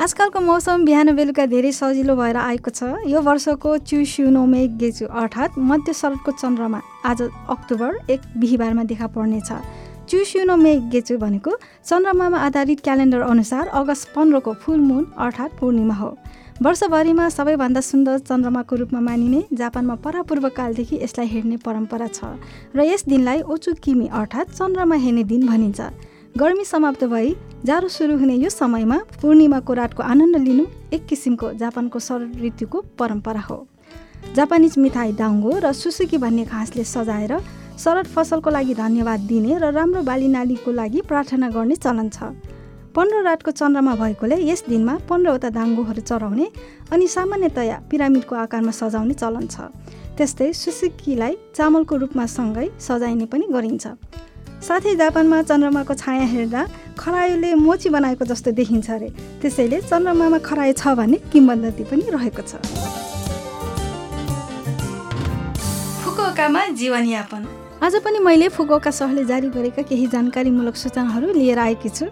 आजकलको मौसम बिहान बेलुका धेरै सजिलो भएर आएको छ। यो वर्षको च्युस्युनोमे गेचु अर्थात् मध्य शरदको चन्द्रमा आज अक्टोबर एक बिहिबारमा देखा पर्नेछ। च्युस्युनोमे गेचु भनेको चन्द्रमामा आधारित क्यालेन्डर अनुसार अगस्त पन्ध्रको फुल मुन अर्थात् पूर्णिमा हो। वर्षभरिमा सबैभन्दा सुन्दर चन्द्रमाको रूपमा मानिने जापानमा परापूर्व कालदेखि यसलाई हेर्ने परम्परा छ। र यस दिनलाई ओचु किमी अर्थात् चन्द्रमा हेर्ने दिन भनिन्छ। गर्मी समाप्त भई जाडो सुरु हुने यो समयमा पूर्णिमाको रातको आनन्द लिनु एक किसिमको जापानको शरद ऋतुको परम्परा हो। जापानिज मिठाई डाङ्गो र सुसुकी भन्ने घाँसले सजाएर शरद फसलको लागि धन्यवाद दिने र राम्रो बाली नालीको लागि प्रार्थना गर्ने चलन छ। पन्ध्र रातको चन्द्रमा भएकोले यस दिनमा पन्ध्रवटा दाङ्गोहरू चढाउने अनि सामान्यतया पिरामिडको आकारमा सजाउने चलन छ। त्यस्तै सुसुकीलाई चामलको रूपमा सँगै सजाइने पनि गरिन्छ। साथै जापानमा चन्द्रमाको छाया हेर्दा खरायोले मोची बनाएको जस्तो देखिन्छ अरे। त्यसैले चन्द्रमामा खरायो छ भन्ने किम्बदन्ती पनि रहेको छ। फुकुओकामा जीवनयापन। आज पनि मैले फुकुओका सहरले जारी गरेका केही जानकारीमूलक सूचनाहरू लिएर आएकी छु।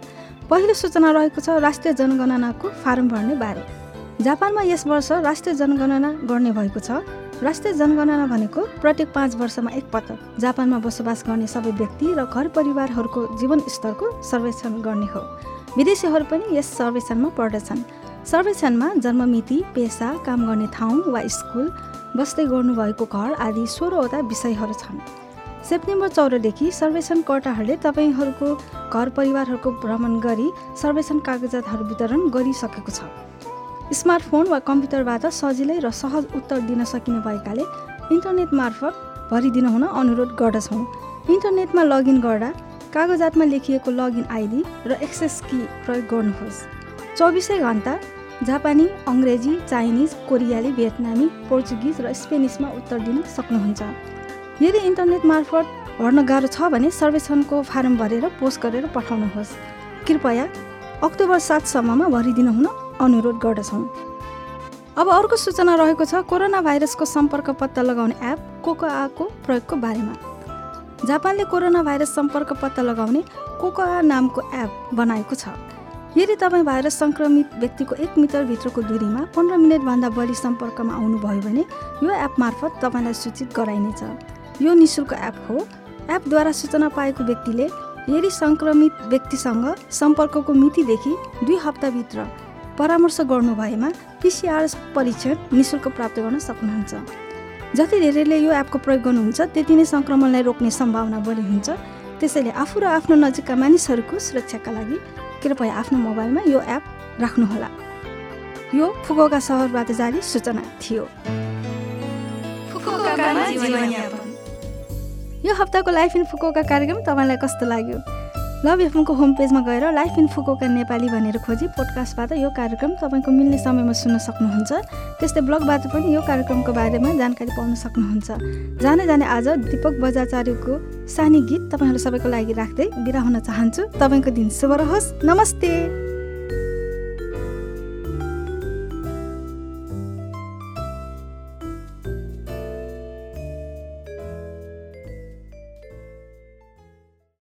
पहिलो सूचना रहेको छ राष्ट्रिय जनगणनाको फारम भर्ने बारे। जापानमा यस वर्ष राष्ट्रिय जनगणना गर्ने भएको छ। राष्ट्रिय जनगणना भनेको प्रत्येक पाँच वर्षमा एकपटक जापानमा बसोबास गर्ने सबै व्यक्ति र घर परिवारहरूको जीवन स्तरको सर्वेक्षण गर्ने हो। विदेशीहरू पनि यस सर्वेक्षणमा पर्दछन् सर्वेक्षणमा जन्ममिति पेसा काम गर्ने ठाउँ वा स्कुल बस्दै गर्नुभएको घर आदि सोह्रवटा विषयहरू छन्। सेप्टेम्बर चौधदेखि सर्वेक्षणकर्ताहरूले तपाईँहरूको घर परिवारहरूको भ्रमण गरी सर्वेक्षण कागजातहरू वितरण गरिसकेको छ। स्मार्टफोन वा कम्प्युटरबाट सजिलै र सहज उत्तर दिन सकिने भएकाले इन्टरनेट मार्फत भरिदिन हुन अनुरोध गर्दछौँ। इन्टरनेटमा लगइन गर्दा कागजातमा लेखिएको लगइन आइडी र एक्सेस की प्रयोग गर्नुहोस्। चौबिसै घन्टा जापानी अङ्ग्रेजी चाइनिज कोरियाली भियतनामी पोर्चुगिज र स्पेनिसमा उत्तर दिन सक्नुहुन्छ। यदि इन्टरनेट मार्फत भर्न गाह्रो छ भने सर्वेक्षणको फारम भरेर पोस्ट गरेर पठाउनुहोस्। कृपया अक्टोबर सातसम्ममा भरिदिन हुन अनुरोध गर्दछौँ। अब अर्को सूचना रहेको छ कोरोना भाइरसको सम्पर्क पत्ता लगाउने एप कोकोआको प्रयोगको बारेमा। जापानले कोरोना भाइरस सम्पर्क पत्ता लगाउने कोकोआ नामको एप बनाएको छ। यदि तपाईँ भाइरस सङ्क्रमित व्यक्तिको एक मिटरभित्रको दूरीमा पन्ध्र मिनटभन्दा बढी सम्पर्कमा आउनुभयो भने यो एप मार्फत तपाईँलाई सूचित गराइनेछ। यो निशुल्क एप हो। एपद्वारा सूचना पाएको व्यक्तिले यदि सङ्क्रमित व्यक्तिसँग सम्पर्कको मितिदेखि दुई हप्ताभित्र परामर्श गर्नु भएमा पिसिआर परीक्षण निशुल्क प्राप्त गर्न सक्नुहुन्छ। जति धेरैले यो एपको प्रयोग गर्नुहुन्छ त्यति नै सङ्क्रमणलाई रोक्ने सम्भावना बढी हुन्छ। त्यसैले आफू र आफ्नो नजिकका मानिसहरूको सुरक्षाका लागि कृपया आफ्नो मोबाइलमा यो एप राख्नुहोला। यो फुगोका सहरबाट जारी सूचना थियो। यो हप्ताको लाइफ इन फुकोका कार्यक्रम तपाईँलाई कस्तो लाग्यो? लभ एफएमको होम पेजमा गएर लाइफ इन फुकोका नेपाली भनेर खोजी पोडकास्टबाट यो कार्यक्रम तपाईँको मिल्ने समयमा सुन्न सक्नुहुन्छ। त्यस्तै ब्लगबाट पनि यो कार्यक्रमको बारेमा जानकारी पाउन सक्नुहुन्छ। जाने जाने आज दिपक बजाचार्यको सानी गीत तपाईँहरू सबैको लागि राख्दै बिदा हुन चाहन्छु। तपाईँको दिन शुभ रहोस्। नमस्ते।